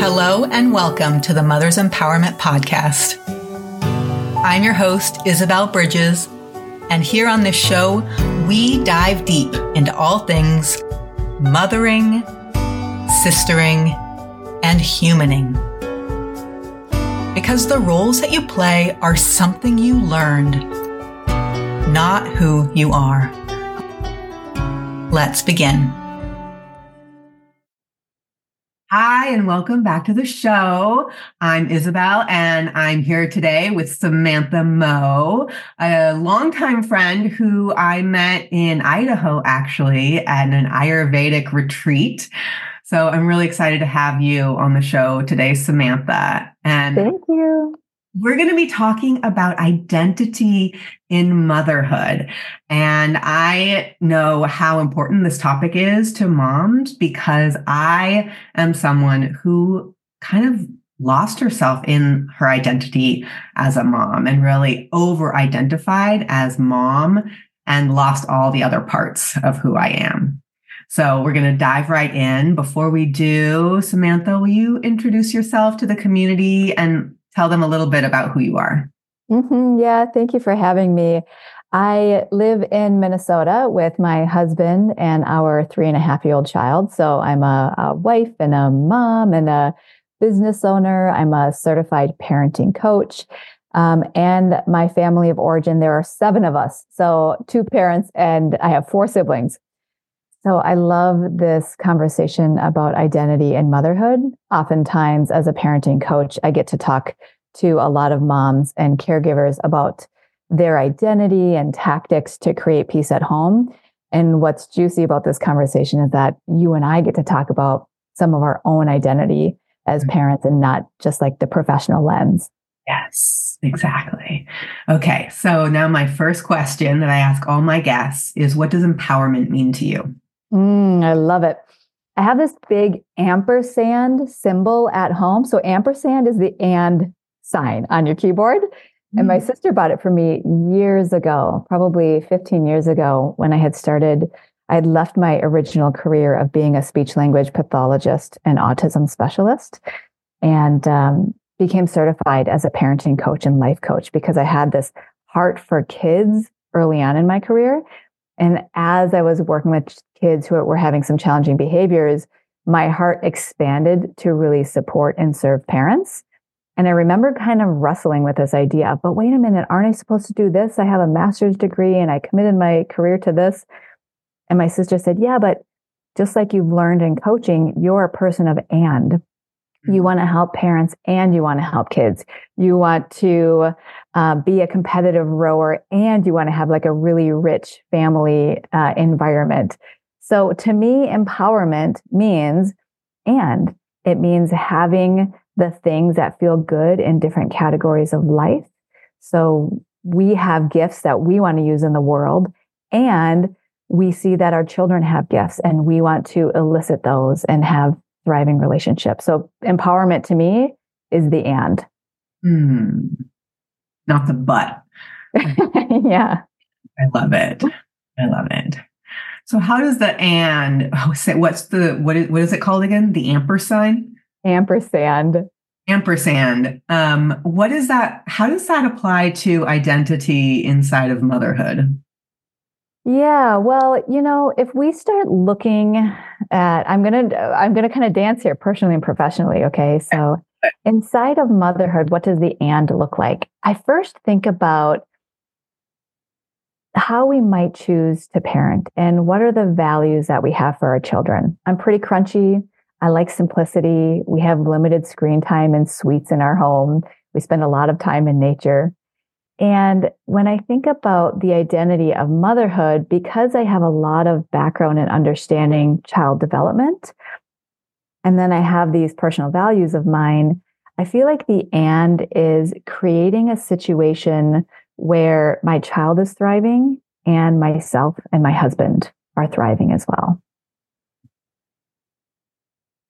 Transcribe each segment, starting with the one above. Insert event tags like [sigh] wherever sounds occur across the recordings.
Hello and welcome to the Mother's Empowerment Podcast. I'm your host, Isabel Bridges, and here on this show, we dive deep into all things mothering, sistering, and humaning. Because the roles that you play are something you learned, not who you are. Let's begin. Hi, and welcome back to the show. I'm Isabel, and I'm here today with Samantha Moe, a longtime friend who I met in Idaho, actually, at an Ayurvedic retreat. So I'm really excited to have you on the show today, Samantha. And thank you. We're going to be talking about identity in motherhood. And I know how important this topic is to moms because I am someone who kind of lost herself in her identity as a mom and really over identified as mom and lost all the other parts of who I am. So we're going to dive right in. Before we do, Samantha, will you introduce yourself to the community and tell them a little bit about who you are. Mm-hmm. Yeah, thank you for having me. I live in Minnesota with my husband and our three and a half year old child. So I'm a, a wife and a mom and a business owner. I'm a certified parenting coach. Um, and my family of origin, there are seven of us. So two parents, and I have four siblings. So I love this conversation about identity and motherhood. Oftentimes, as a parenting coach, I get to talk to a lot of moms and caregivers about their identity and tactics to create peace at home. And what's juicy about this conversation is that you and I get to talk about some of our own identity as mm-hmm. parents and not just like the professional lens. Yes, exactly. Okay. So now my first question that I ask all my guests is what does empowerment mean to you? Mm, I love it. I have this big ampersand symbol at home. So ampersand is the and sign on your keyboard. Mm-hmm. And my mm. sister bought it for me years ago, probably 15 years ago when I had started. I had left my original career of being a speech language pathologist and autism specialist and um, became certified as a parenting coach and life coach because I had this heart for kids early on in my career. And as I was working with kids who were having some challenging behaviors, my heart expanded to really support and serve parents. And I remember kind of wrestling with this idea but wait a minute, aren't I supposed to do this? I have a master's degree and I committed my career to this. And my sister said, yeah, but just like you've learned in coaching, you're a person of and. You mm-hmm. want to help parents and you want to help kids. You want to uh, be a competitive rower and you want to have like a really rich family uh, environment. So to me, empowerment means and it means having the things that feel good in different categories of life. So we have gifts that we want to use in the world and we see that our children have gifts and we want to elicit those and have thriving relationship. So empowerment to me is the and. Hmm. Not the but. [laughs] yeah. I love it. I love it. So how does the and oh, say what's the what is what is it called again? The ampersand? Ampersand. Ampersand. Um, what is that? How does that apply to identity inside of motherhood? Yeah, well, you know, if we start looking at I'm going to I'm going to kind of dance here personally and professionally, okay? So [laughs] inside of motherhood, what does the and look like? I first think about how we might choose to parent and what are the values that we have for our children. I'm pretty crunchy. I like simplicity. We have limited screen time and sweets in our home. We spend a lot of time in nature. And when I think about the identity of motherhood, because I have a lot of background in understanding child development, and then I have these personal values of mine, I feel like the and is creating a situation where my child is thriving and myself and my husband are thriving as well.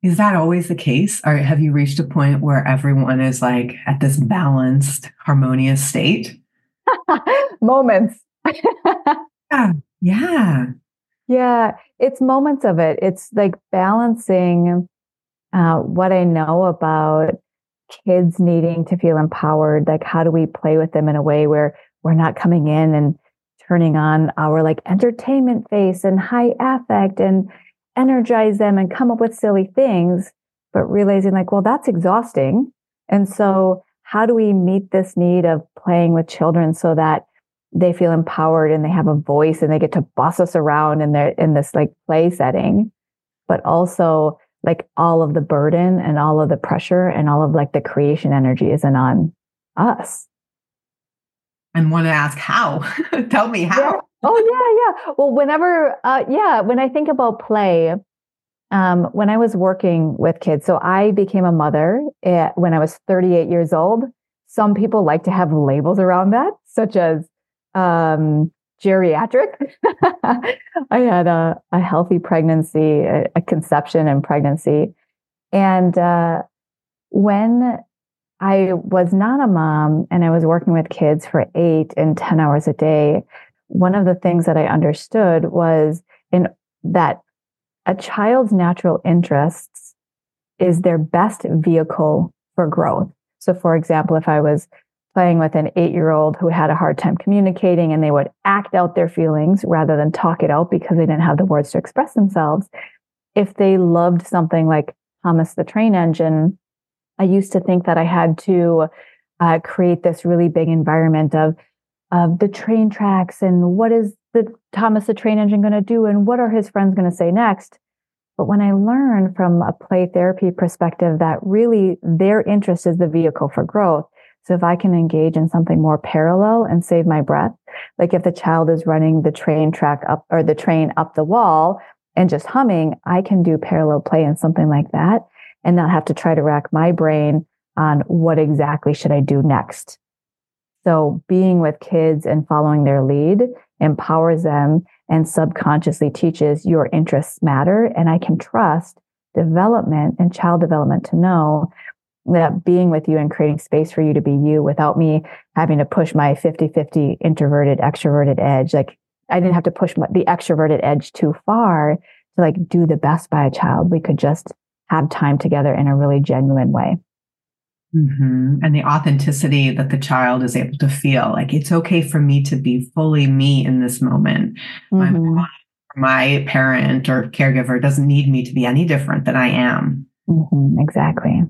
Is that always the case? Or have you reached a point where everyone is like at this balanced, harmonious state? [laughs] moments. yeah. [laughs] Yeah. Yeah. It's moments of it. It's like balancing uh, what I know about kids needing to feel empowered, like how do we play with them in a way where we're not coming in and turning on our like entertainment face and high affect and energize them and come up with silly things, but realizing like, well, that's exhausting. And so how do we meet this need of playing with children so that they feel empowered and they have a voice and they get to boss us around in their in this like play setting, but also like all of the burden and all of the pressure and all of like the creation energy isn't on us. And want to ask how? [laughs] Tell me how. Oh yeah, yeah. Well, whenever, uh, yeah, when I think about play, um, when I was working with kids, so I became a mother at, when I was 38 years old. Some people like to have labels around that, such as um, geriatric. [laughs] I had a, a healthy pregnancy, a, a, conception and pregnancy. And uh, when I was not a mom and I was working with kids for eight and 10 hours a day, one of the things that I understood was in that a child's natural interests is their best vehicle for growth. So, for example, if I was playing with an eight year old who had a hard time communicating and they would act out their feelings rather than talk it out because they didn't have the words to express themselves. If they loved something like Thomas the Train Engine, I used to think that I had to uh, create this really big environment of of the train tracks and what is the Thomas the Train Engine going to do and what are his friends going to say next. But when I learn from a play therapy perspective that really their interest is the vehicle for growth, so if I can engage in something more parallel and save my breath, like if the child is running the train track up or the train up the wall and just humming, I can do parallel play in something like that and not have to try to rack my brain on what exactly should I do next. So being with kids and following their lead empowers them and subconsciously teaches your interests matter. And I can trust development and child development to know that being with you and creating space for you to be you without me having to push my 50 50 introverted extroverted edge like i didn't have to push my, the extroverted edge too far to like do the best by a child we could just have time together in a really genuine way mm-hmm. and the authenticity that the child is able to feel like it's okay for me to be fully me in this moment mm-hmm. my, my parent or caregiver doesn't need me to be any different than i am mm-hmm. exactly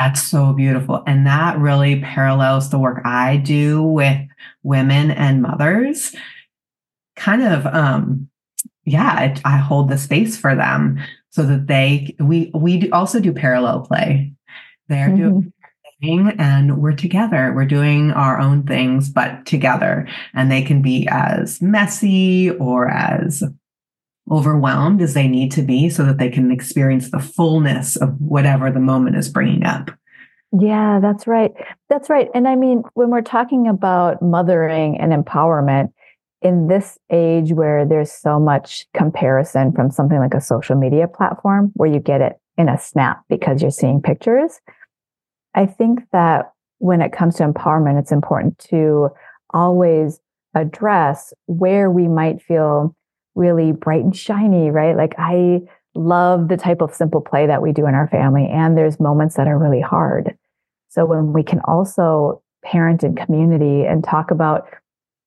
that's so beautiful. And that really parallels the work I do with women and mothers. Kind of, um, yeah, I, I hold the space for them so that they, we, we also do parallel play. They're mm-hmm. doing thing and we're together. We're doing our own things, but together. And they can be as messy or as overwhelmed as they need to be so that they can experience the fullness of whatever the moment is bringing up. Yeah, that's right. That's right. And I mean, when we're talking about mothering and empowerment in this age where there's so much comparison from something like a social media platform where you get it in a snap because you're seeing pictures, I think that when it comes to empowerment, it's important to always address where we might feel really bright and shiny, right? Like I love the type of simple play that we do in our family. And there's moments that are really hard. So when we can also parent in community and talk about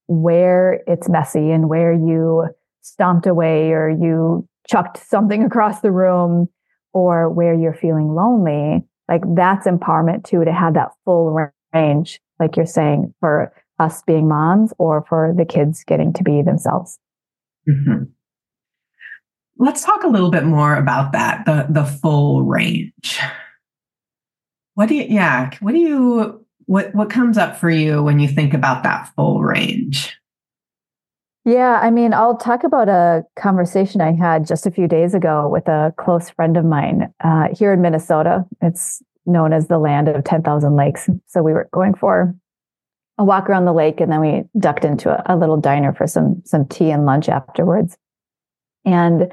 where it's messy and where you stomped away or you chucked something [laughs] across the room or where you're feeling lonely, like that's empowerment too, to have that full range, like you're saying, for us being moms or for the kids getting to be themselves. Mm-hmm. Let's talk a little bit more about that, the, the full range. What do you, yeah, what do you, what, what comes up for you when you think about that full range? Yeah, I mean, I'll talk about a conversation I had just a few days ago with a close friend of mine uh, here in Minnesota. It's known as the land of 10,000 lakes. So we were going for a walk around the lake and then we ducked into a, a little diner for some some tea and lunch afterwards. And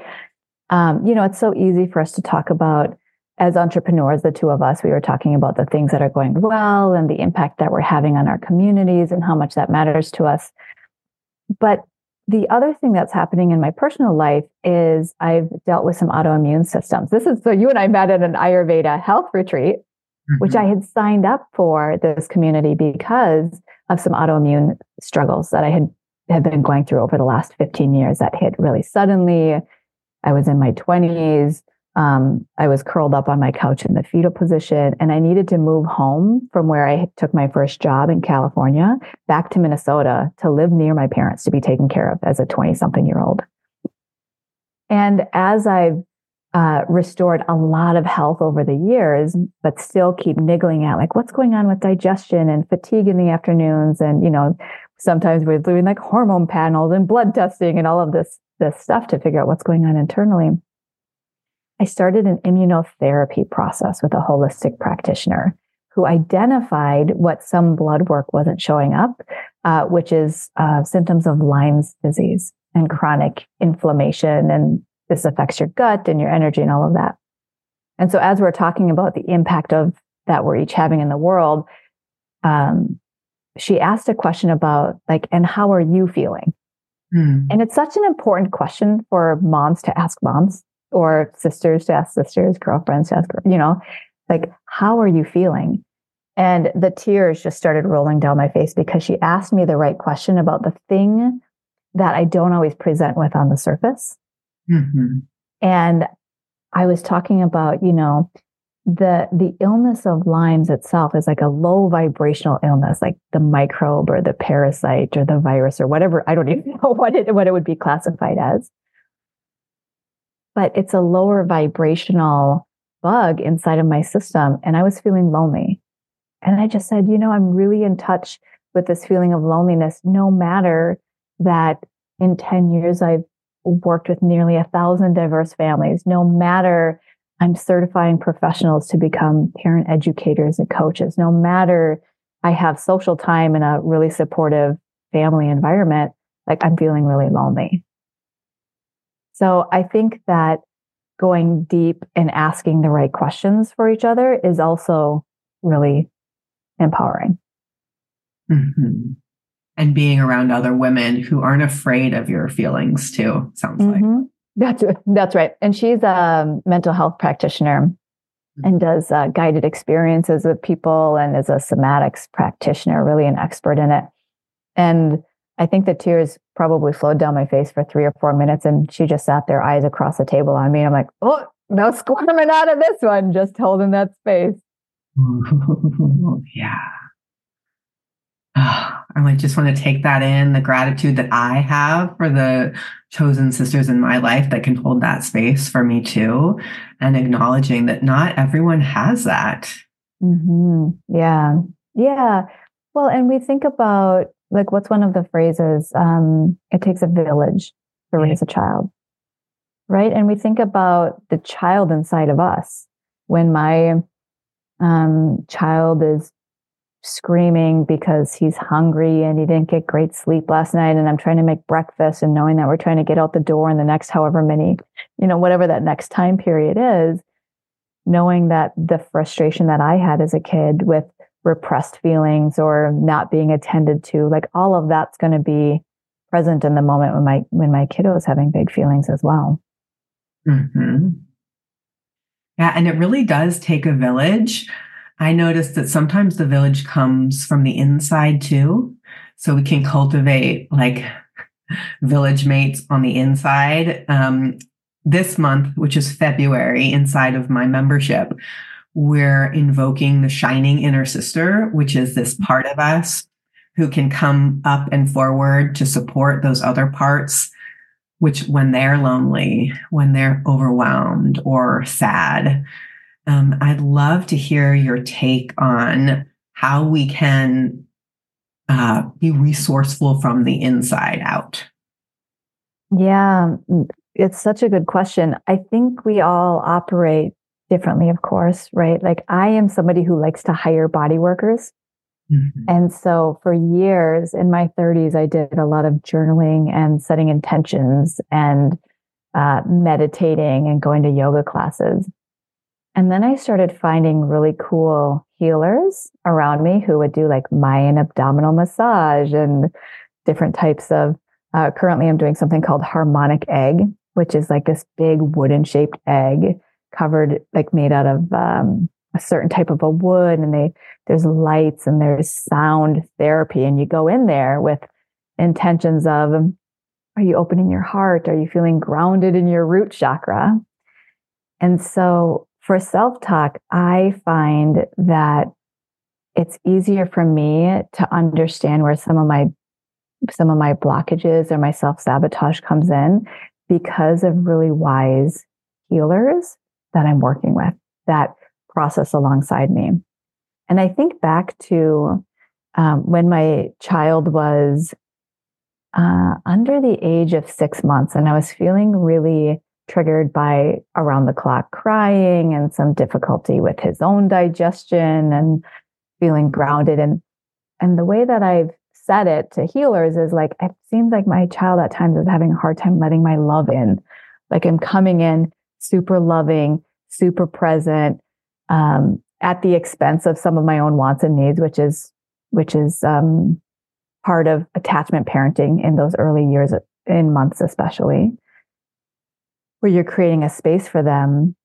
um, you know, it's so easy for us to talk about as entrepreneurs, the two of us, we were talking about the things that are going well and the impact that we're having on our communities and how much that matters to us. But the other thing that's happening in my personal life is I've dealt with some autoimmune systems. This is so you and I met at an Ayurveda health retreat, mm-hmm. which I had signed up for this community because of some autoimmune struggles that I had have been going through over the last 15 years that hit really suddenly. I was in my 20s. Um, I was curled up on my couch in the fetal position, and I needed to move home from where I took my first job in California back to Minnesota to live near my parents to be taken care of as a 20 something year old. And as I've uh, restored a lot of health over the years, but still keep niggling at like what's going on with digestion and fatigue in the afternoons. And, you know, sometimes we're doing like hormone panels and blood testing and all of this, this stuff to figure out what's going on internally. I started an immunotherapy process with a holistic practitioner who identified what some blood work wasn't showing up, uh, which is uh, symptoms of Lyme's disease and chronic inflammation. And this affects your gut and your energy and all of that. And so, as we're talking about the impact of that we're each having in the world, um, she asked a question about like, and how are you feeling? Mm. And it's such an important question for moms to ask moms or sisters to ask sisters, girlfriends to ask, you know, like, how are you feeling? And the tears just started rolling down my face because she asked me the right question about the thing that I don't always present with on the surface. Mm-hmm. And I was talking about, you know, the the illness of Lyme's itself is like a low vibrational illness, like the microbe or the parasite or the virus or whatever. I don't even [laughs] know what it what it would be classified as but it's a lower vibrational bug inside of my system. And I was feeling lonely. And I just said, you know, I'm really in touch with this feeling of loneliness, no matter that in 10 years I've worked with nearly a thousand diverse families, no matter I'm certifying professionals to become parent educators and coaches, no matter I have social time in a really supportive family environment, like I'm feeling really lonely. So I think that going deep and asking the right questions for each other is also really empowering. Mm-hmm. And being around other women who aren't afraid of your feelings too, sounds mm-hmm. like. That's that's right. And she's a mental health practitioner mm-hmm. and does uh, guided experiences with people and is a somatics practitioner, really an expert in it. And I think the tears probably flowed down my face for three or four minutes. And she just sat there, eyes across the table on me. And I'm like, oh, no squirming out of this one, just holding that space. [laughs] yeah. [sighs] I like just want to take that in the gratitude that I have for the chosen sisters in my life that can hold that space for me too, and acknowledging that not everyone has that. Mm-hmm. Yeah. Yeah. Well, and we think about like what's one of the phrases? Um, it takes a village to raise a child. Right? And we think about the child inside of us. When my um, child is screaming because he's hungry and he didn't get great sleep last night and i'm trying to make breakfast and knowing that we're trying to get out the door in the next however many you know whatever that next time period is knowing that the frustration that i had as a kid with repressed feelings or not being attended to like all of that's going to be present in the moment when my when my kiddo is having big feelings as well. Mm-hmm. yeah and it really does take a village. I noticed that sometimes the village comes from the inside too. So we can cultivate like [laughs] village mates on the inside. Um, this month which is february inside of my membership we're invoking the shining inner sister, which is this part of us who can come up and forward to support those other parts, which when they're lonely, when they're overwhelmed or sad. Um, I'd love to hear your take on how we can uh, be resourceful from the inside out. Yeah, it's such a good question. I think we all operate differently, of course, right? Like I am somebody who likes to hire body workers. Mm-hmm. And so for years in my 30s, I did a lot of journaling and setting intentions and uh, meditating and going to yoga classes. And then I started finding really cool healers around me who would do like Mayan abdominal massage and different types of Uh, currently, I'm doing something called harmonic egg, which is like this big wooden shaped egg covered, like made out of um, a certain type of a wood. And they, there's lights and there's sound therapy. And you go in there with intentions of, are you opening your heart? Are you feeling grounded in your root chakra? And so for self talk, I find that it's easier for me to understand where some of my some of my blockages or my self sabotage comes in because of really wise healers that I'm working with that process alongside me. And I think back to um, when my child was uh, under the age of six months, and I was feeling really triggered by around the clock crying and some difficulty with his own digestion and feeling grounded. And and the way that I've said it to healers is like it seems like my child at times is having a hard time letting my love in. Like I'm coming in super loving, super present, um, at the expense of some of my own wants and needs, which is which is um, part of attachment parenting in those early years, in months especially, where you're creating a space for them.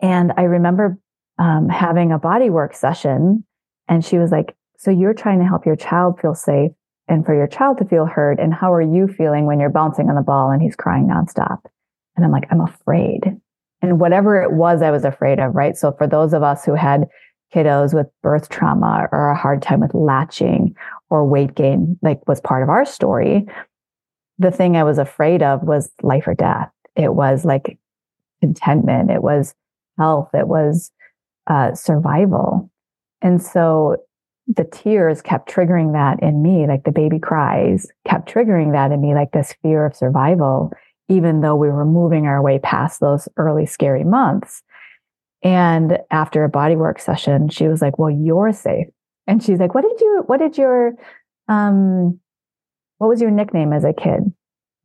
And I remember um, having a body work session, and she was like, "So you're trying to help your child feel safe." And for your child to feel heard, and how are you feeling when you're bouncing on the ball and he's crying nonstop? And I'm like, I'm afraid and whatever it was I was afraid of, right? So for those of us who had kiddos with birth trauma or a hard time with latching or weight gain, like was part of our story, the thing I was afraid of was life or death. It was like contentment. It was health. It was uh, survival. And so the tears kept triggering that in me, like the baby cries kept triggering that in me, like this fear of survival even though we were moving our way past those early scary months. And after a bodywork session, she was like, Well, you're safe. And she's like, What did you, what did your, um, what was your nickname as a kid?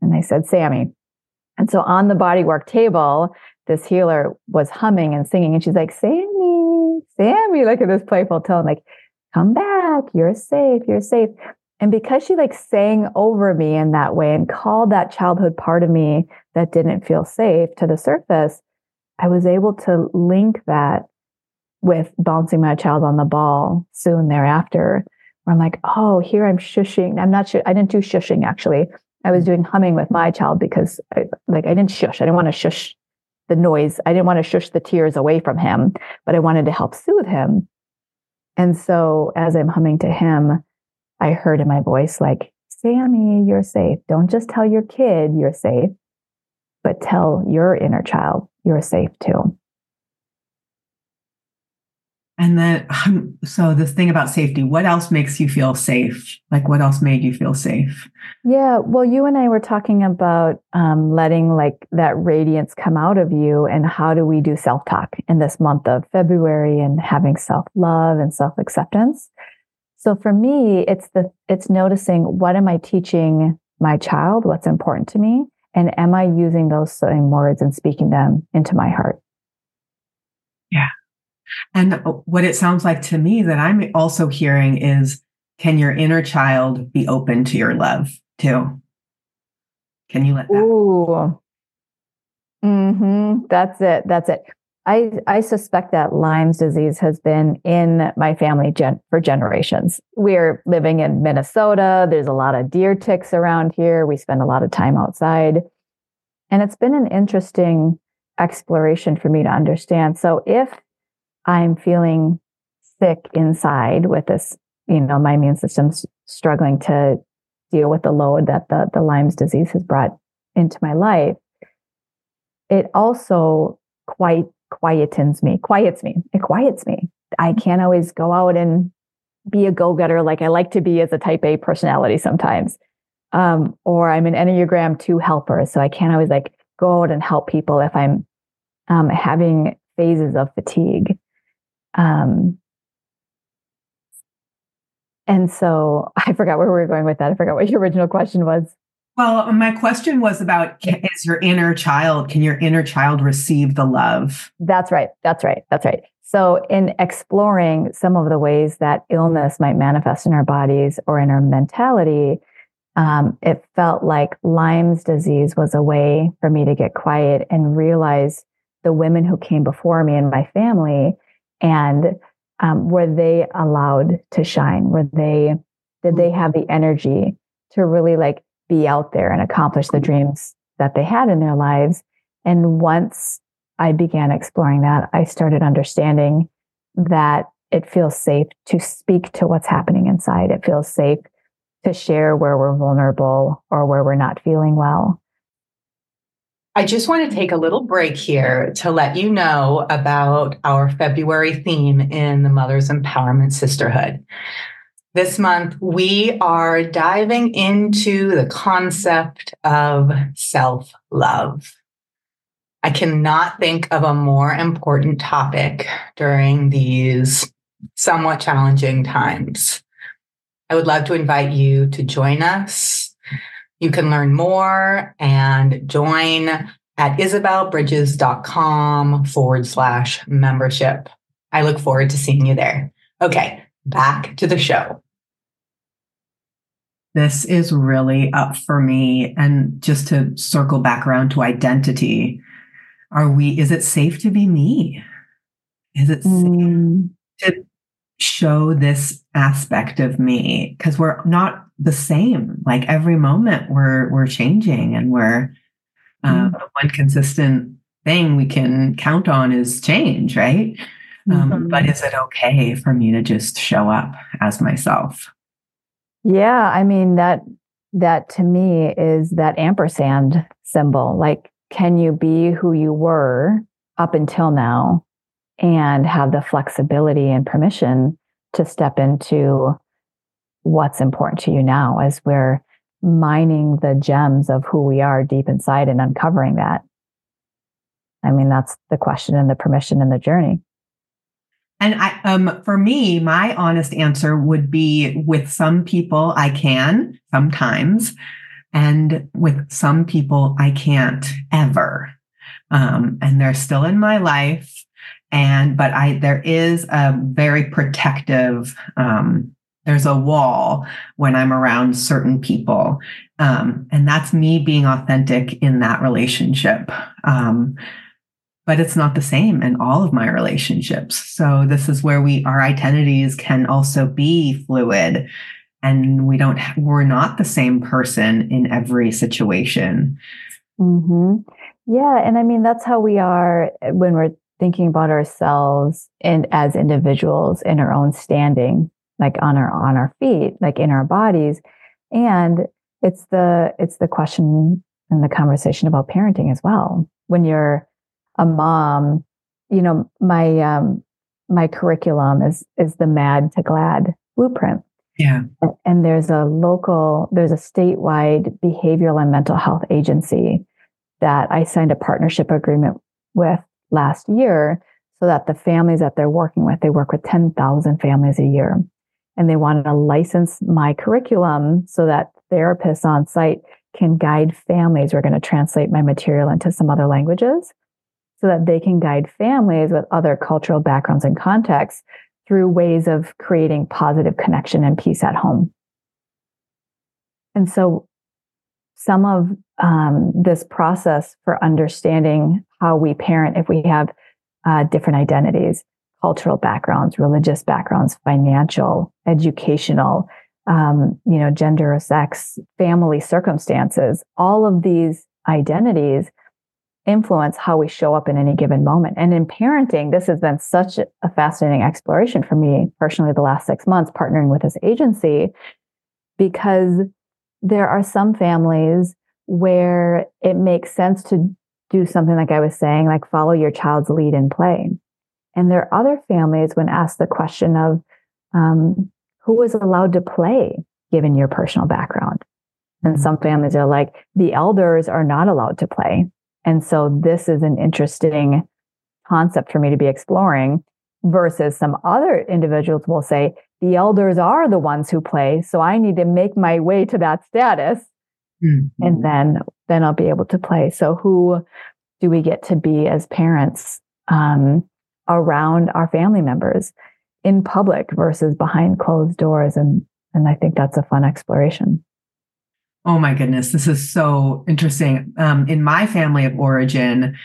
And I said, Sammy. And so on the bodywork table, this healer was humming and singing. And she's like, Sammy, Sammy, like in this playful tone, like, come back. You're safe. You're safe. And because she like sang over me in that way and called that childhood part of me that didn't feel safe to the surface, I was able to link that with bouncing my child on the ball soon thereafter. Where I'm like, oh, here I'm shushing. I'm not sure. I didn't do shushing actually. I was mm. doing humming with my child because I, like I didn't shush. I didn't want to shush the noise. I didn't want to shush the tears away from him, but I wanted to help soothe him. And so as I'm humming to him, I heard in my voice, like, Sammy, you're safe. Don't just tell your kid you're safe, but tell your inner child you're safe too. And then, um, so this thing about safety, what else makes you feel safe? Like, what else made you feel safe? Yeah. Well, you and I were talking about um, letting like that radiance come out of you and how do we do self talk in this month of February and having self love and self acceptance. So for me, it's the it's noticing what am I teaching my child, what's important to me, and am I using those same words and speaking them into my heart? Yeah. And what it sounds like to me that I'm also hearing is can your inner child be open to your love too? Can you let that? Ooh. Mm-hmm. That's it. That's it. I, I suspect that Lyme's disease has been in my family gen- for generations. We're living in Minnesota. There's a lot of deer ticks around here. We spend a lot of time outside. And it's been an interesting exploration for me to understand. So if I'm feeling sick inside with this, you know, my immune system's struggling to deal with the load that the, the Lyme's disease has brought into my life, it also quite quietens me, quiets me. It quiets me. I can't always go out and be a go getter like I like to be as a type A personality sometimes. Um, or I'm an Enneagram 2 helper. So I can't always like go out and help people if I'm um, having phases of fatigue. Um, and so [laughs] I forgot where we were going with that. I forgot what your original question was. Well, my question was about is your inner child, can your inner child receive the love? That's right. That's right. That's right. So, in exploring some of the ways that illness might manifest in our bodies or in our mentality, um, it felt like Lyme's disease was a way for me to get quiet and realize the women who came before me and my family and um, were they allowed to shine were they did they have the energy to really like be out there and accomplish the dreams that they had in their lives. And once i began exploring that i started understanding that it feels safe to speak to what's happening inside. It feels safe to share where we're vulnerable or where we're not feeling well. I just want to take a little break here to let you know about our February theme in the Mother's Empowerment Sisterhood. This month, we are diving into the concept of self love. I cannot think of a more important topic during these somewhat challenging times. I would love to invite you to join us you can learn more and join at isabelbridges.com forward slash membership. I look forward to seeing you there. Okay, back to the show. This is really up for me. And just to circle back around to identity, are we, is it safe to be me? Is it mm. safe to show this aspect of me? Because we're not the same. Like every moment we're we're changing and we're uh, mm. one consistent thing we can count on is change, right? Um, mm-hmm. but is it okay for me to just show up as myself? Yeah, I mean that that to me is that ampersand symbol. Like, can you be who you were up until now and have the flexibility and permission to step into what's important to you now as we're mining the gems of who we are deep inside and uncovering that. I mean, that's the question and the permission and the journey. And I, um, for me, my honest answer would be with some people I can sometimes, and with some people I can't ever. Um, and they're still in my life. And, but I, there is a very protective, um, there's a wall when I'm around certain people. Um, and that's me being authentic in that relationship. Um, but it's not the same in all of my relationships. So this is where we, our identities can also be fluid and we don't, we're not the same person in every situation. Mm-hmm. Yeah. And I mean, that's how we are when we're thinking about ourselves and as individuals in our own standing like on our on our feet like in our bodies and it's the it's the question and the conversation about parenting as well when you're a mom you know my um my curriculum is is the mad to glad blueprint. Yeah. And, there's a local there's a statewide behavioral and mental health agency that i signed a partnership agreement with last year so that the families that they're working with they work with 10,000 families a year. And they wanted to license my curriculum so that therapists on site can guide families. We're going to translate my material into some other languages so that they can guide families with other cultural backgrounds and contexts through ways of creating positive connection and peace at home. And so some of um, this process for understanding how we parent if we have uh, different identities cultural backgrounds, religious backgrounds, financial, educational, um, you know, gender or sex, family circumstances, all of these identities influence how we show up in any given moment. And in parenting, this has been such a fascinating exploration for me personally the last six months, partnering with this agency, because there are some families where it makes sense to do something like I was saying, like follow your child's lead in play. And there are other families, when asked the question of um, who was allowed to play given your personal background. And mm-hmm. some families are like, the elders are not allowed to play. And so this is an interesting concept for me to be exploring versus some other individuals will say, the elders are the ones who play. So I need to make my way to that status. Mm-hmm. And then, then I'll be able to play. So who do we get to be as parents? Um, around our family members in public versus behind closed doors. And, and I think that's a fun exploration. Oh my goodness, this is so interesting. Um, in my family of origin,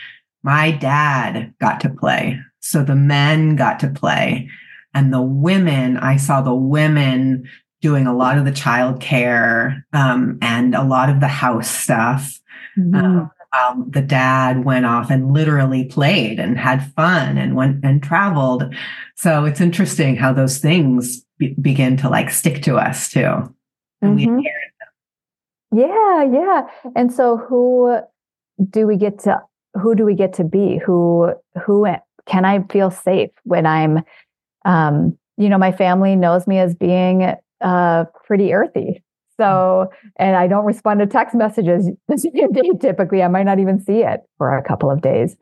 my dad got to play. So the men got to play. And the women, I saw the women doing a lot of the child care um, and a lot of the house stuff. Mm-hmm. Um, um, the dad went off and literally played and had fun and went and traveled. So it's interesting how those things be- begin to like stick to us too. Mm-hmm. Yeah, yeah. And so who do we get to who do we get to be? Who who can I feel safe when I'm um you know my family knows me as being uh pretty earthy. So and I don't respond to text messages [laughs] typically. I might not even see it for a couple of days.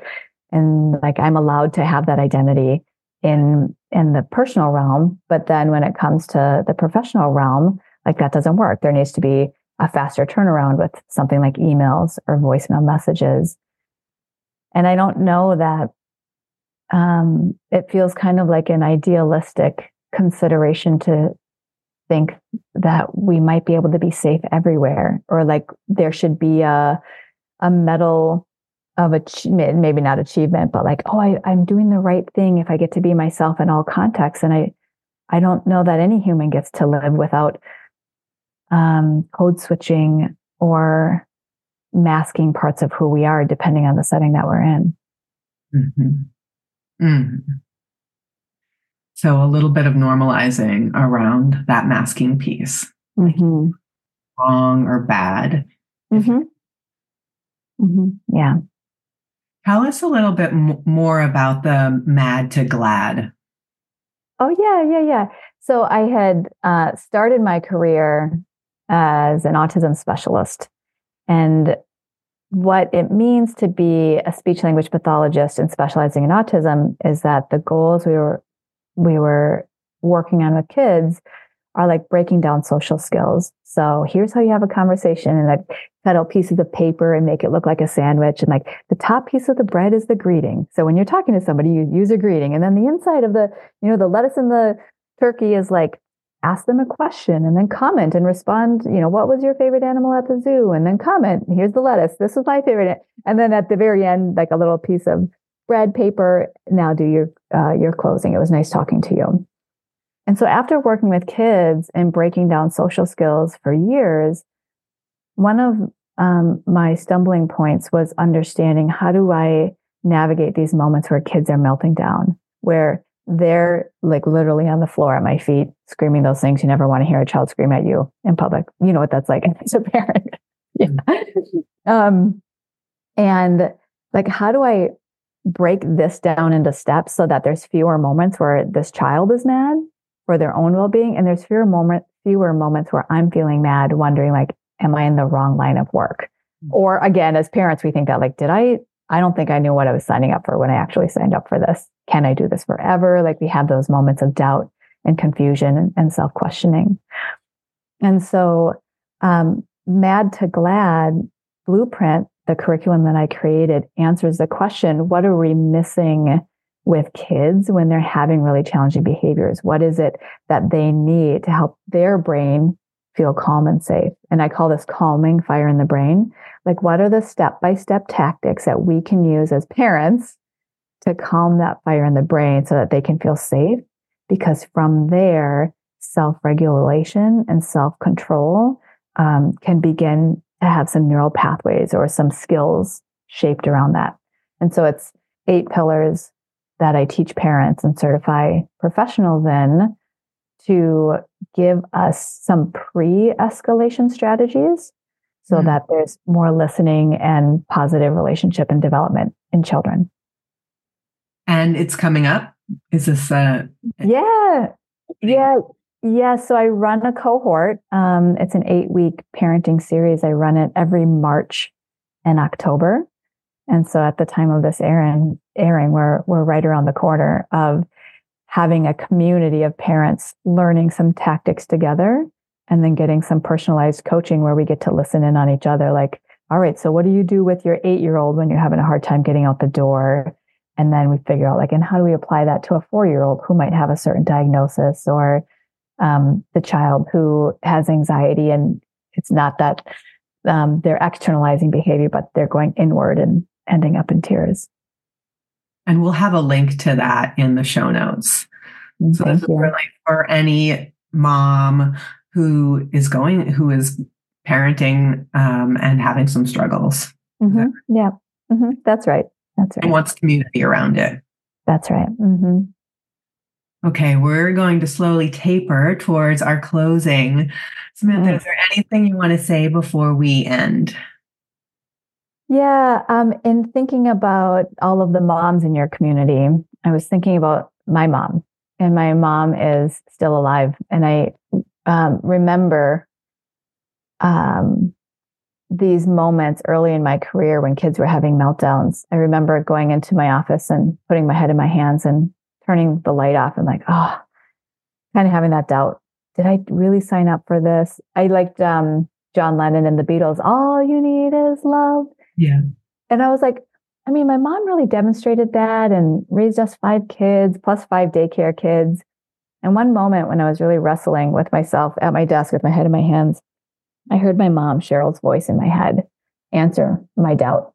And like I'm allowed to have that identity in in the personal realm, but then when it comes to the professional realm, like that doesn't work. There needs to be a faster turnaround with something like emails or voicemail messages. And I don't know that um, it feels kind of like an idealistic consideration to think that we might be able to be safe everywhere or like there should be a a medal of achievement maybe not achievement but like oh I, i'm doing the right thing if i get to be myself in all contexts and i i don't know that any human gets to live without um, code switching or masking parts of who we are depending on the setting that we're in. Mm-hmm. Mm-hmm. So a little bit of normalizing around that masking piece, mm-hmm. wrong or bad. Mm-hmm. Mm-hmm. Yeah. Tell us a little bit m- more about the mad to glad. Oh yeah, yeah, yeah. So I had uh, started my career as an autism specialist. And what it means to be a speech language pathologist and specializing in autism is that the goals we were we were working on with kids are like breaking down social skills. So here's how you have a conversation and like cut out pieces of paper and make it look like a sandwich. And like the top piece of the bread is the greeting. So when you're talking to somebody, you use a greeting. And then the inside of the, you know, the lettuce and the turkey is like ask them a question and then comment and respond you know what was your favorite animal at the zoo? And then comment here's the lettuce. This is my favorite. And then at the very end like a little piece of bread paper now do your uh, your closing. It was nice talking to you. And so after working with kids and breaking down social skills for years one of um, my stumbling points was understanding how do i navigate these moments where kids are melting down where they're like literally on the floor at my feet, screaming those things you never want to hear a child scream at you in public. You know what that's like [laughs] as a parent. yeah. [laughs] Um, and like, how do I break this down into steps so that there's fewer moments where this child is mad for their own well-being, and there's fewer moment, fewer moments where I'm feeling mad, wondering like, am I in the wrong line of work? Mm-hmm. Or again, as parents, we think that like, did I I don't think I knew what I was signing up for when I actually signed up for this. Can I do this forever? Like we have those moments of doubt and confusion and, self questioning. And so, um, Mad to Glad blueprint, the curriculum that I created answers the question, what are we missing with kids when they're having really challenging behaviors? What is it that they need to help their brain feel calm and safe? And I call this calming fire in the brain like, what are the step by step tactics that we can use as parents to calm that fire in the brain so that they can feel safe? Because from there, self regulation and self control um, can begin to have some neural pathways or some skills shaped around that. And so it's eight pillars that I teach parents and certify professionals in to give us some pre escalation strategies so mm-hmm. that there's more listening and positive relationship and development in children. And it's coming up. Is this a yeah yeah yeah? So I run a cohort. Um, it's an eight week parenting series. I run it every March and October. And so at the time of this airing, airing, we're we're right around the corner of having a community of parents learning some tactics together and then getting some personalized coaching where we get to listen in on each other like all right so what do you do with your eight year old when you're having a hard time getting out the door and then we figure out like and how do we apply that to a four year old who might have a certain diagnosis or um, the child who has anxiety and it's not that um, they're externalizing behavior, but they're going inward and ending up in tears. And we'll have a link to that in the show notes. So Thank this is really for any mom who is going, who is parenting um, and having some struggles Mhm. Yeah, hmm that's right. That's and right. wants community around it. That's right. hmm Okay, we're going to slowly taper towards our closing. Samantha, Mm. is there anything you want to say before we end? Yeah. Um, in thinking about all of the moms in your community, I was thinking about my mom, and my mom is still alive. And I um, remember um, these moments early in my career when kids were having meltdowns. I remember going into my office and putting my head in my hands and turning the light off and like, oh, kind of having that doubt. Did I really sign up for this? I liked um, John Lennon and the Beatles. All you need is love. Yeah. And I was like, I mean, my mom really demonstrated that and raised us five kids plus five daycare kids. And one moment when I was really wrestling with myself at my desk with my head in my hands, I heard my mom, Cheryl's voice in my head answer my doubt.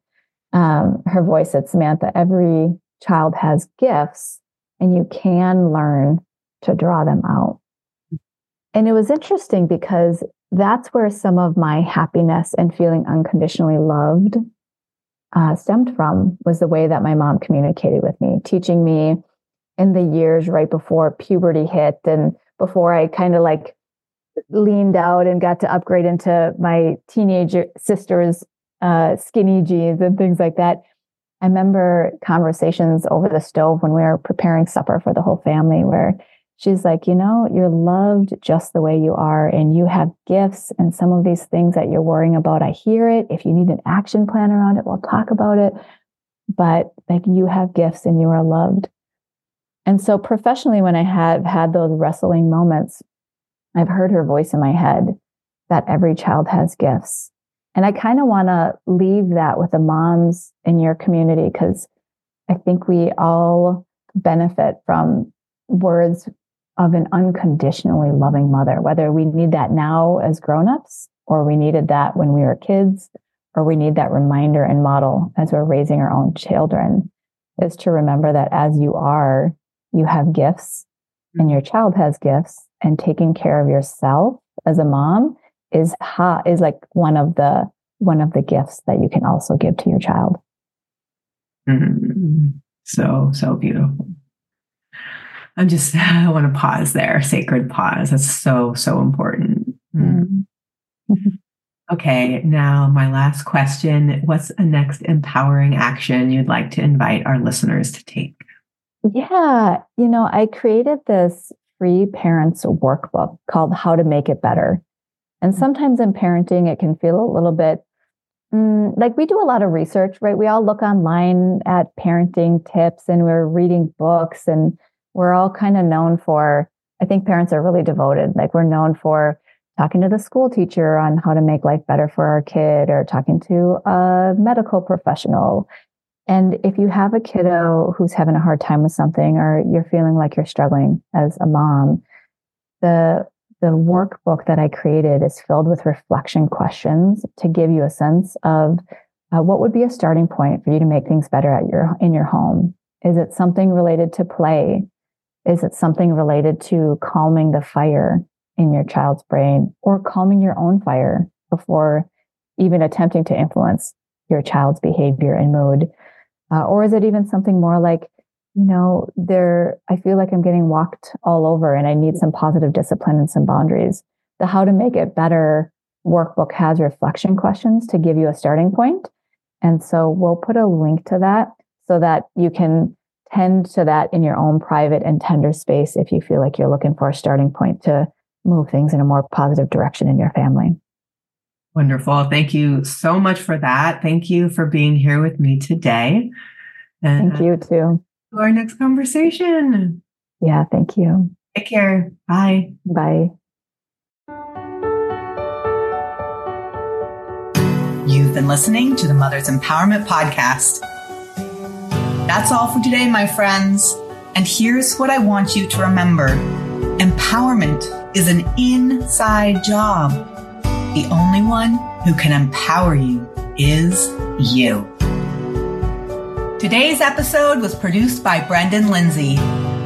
Um, her voice said, Samantha, every child has gifts and you can learn to draw them out. And it was interesting because that's where some of my happiness and feeling unconditionally loved uh, stemmed from was the way that my mom communicated with me, teaching me in the years right before puberty hit and before I kind of like leaned out and got to upgrade into my teenager sister's uh, skinny jeans and things like that. I remember conversations over the stove when we were preparing supper for the whole family where she's like, you know, you're loved just the way you are, and you have gifts and some of these things that you're worrying about. I hear it. If you need an action plan around it, we'll talk about it. But like, you have gifts and you are loved. And so, professionally, when I have had those wrestling moments, I've heard her voice in my head that every child has gifts. And I kind of want to leave that with the moms in your community because I think we all benefit from words of an unconditionally loving mother, whether we need that now as grown-ups or we needed that when we were kids or we need that reminder and model as we're raising our own children is to remember that as you are, you have gifts and your child has gifts and taking care of yourself as a mom is ha is like one of the one of the gifts that you can also give to your child. Mhm. So, so beautiful. I'm just, [laughs] I want to pause there, sacred pause. That's so, so important. Mm. Okay, now my last question. What's a next empowering action you'd like to invite our listeners to take? Yeah, you know, I created this free parents workbook called How to Make It Better. And sometimes in parenting, it can feel a little bit mm, like we do a lot of research, right? We all look online at parenting tips and we're reading books and we're all kind of known for, I think parents are really devoted. Like we're known for talking to the school teacher on how to make life better for our kid or talking to a medical professional. And if you have a kiddo who's having a hard time with something or you're feeling like you're struggling as a mom, the the workbook that I created is filled with reflection questions to give you a sense of uh, what would be a starting point for you to make things better at your in your home. Is it something related to play? Is it something related to calming the fire in your child's brain or calming your own fire before even attempting to influence your child's behavior and mood? Uh, or is it even something more like, you know, there, I feel like I'm getting walked all over and I need some positive discipline and some boundaries. The How to Make It Better workbook has reflection questions to give you a starting point. And so we'll put a link to that so that you can tend to that in your own private and tender space if you feel like you're looking for a starting point to move things in a more positive direction in your family. Wonderful. Thank you so much for that. Thank you for being here with me today. And Thank you too. To our next conversation. Yeah, thank you. Take care. Bye. Bye. You've been listening to the Mother's Empowerment Podcast. That's all for today, my friends. And here's what I want you to remember empowerment is an inside job. the only one who can empower you is you. Today's episode was produced by Brendan Lindsay.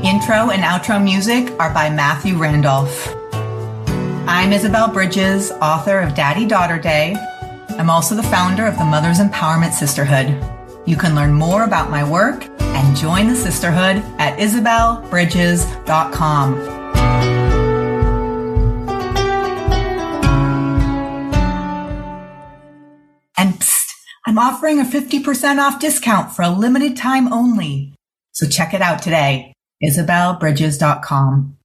Intro and outro music are by Matthew Randolph. I'm Isabel Bridges, author of Daddy Daughter Day. I'm also the founder of the Mothers Empowerment Sisterhood. You can learn more about my work and join the sisterhood at isabelbridges.com. And psst, I'm offering a 50% off discount for a limited time only. So check it out today, isabelbridges.com.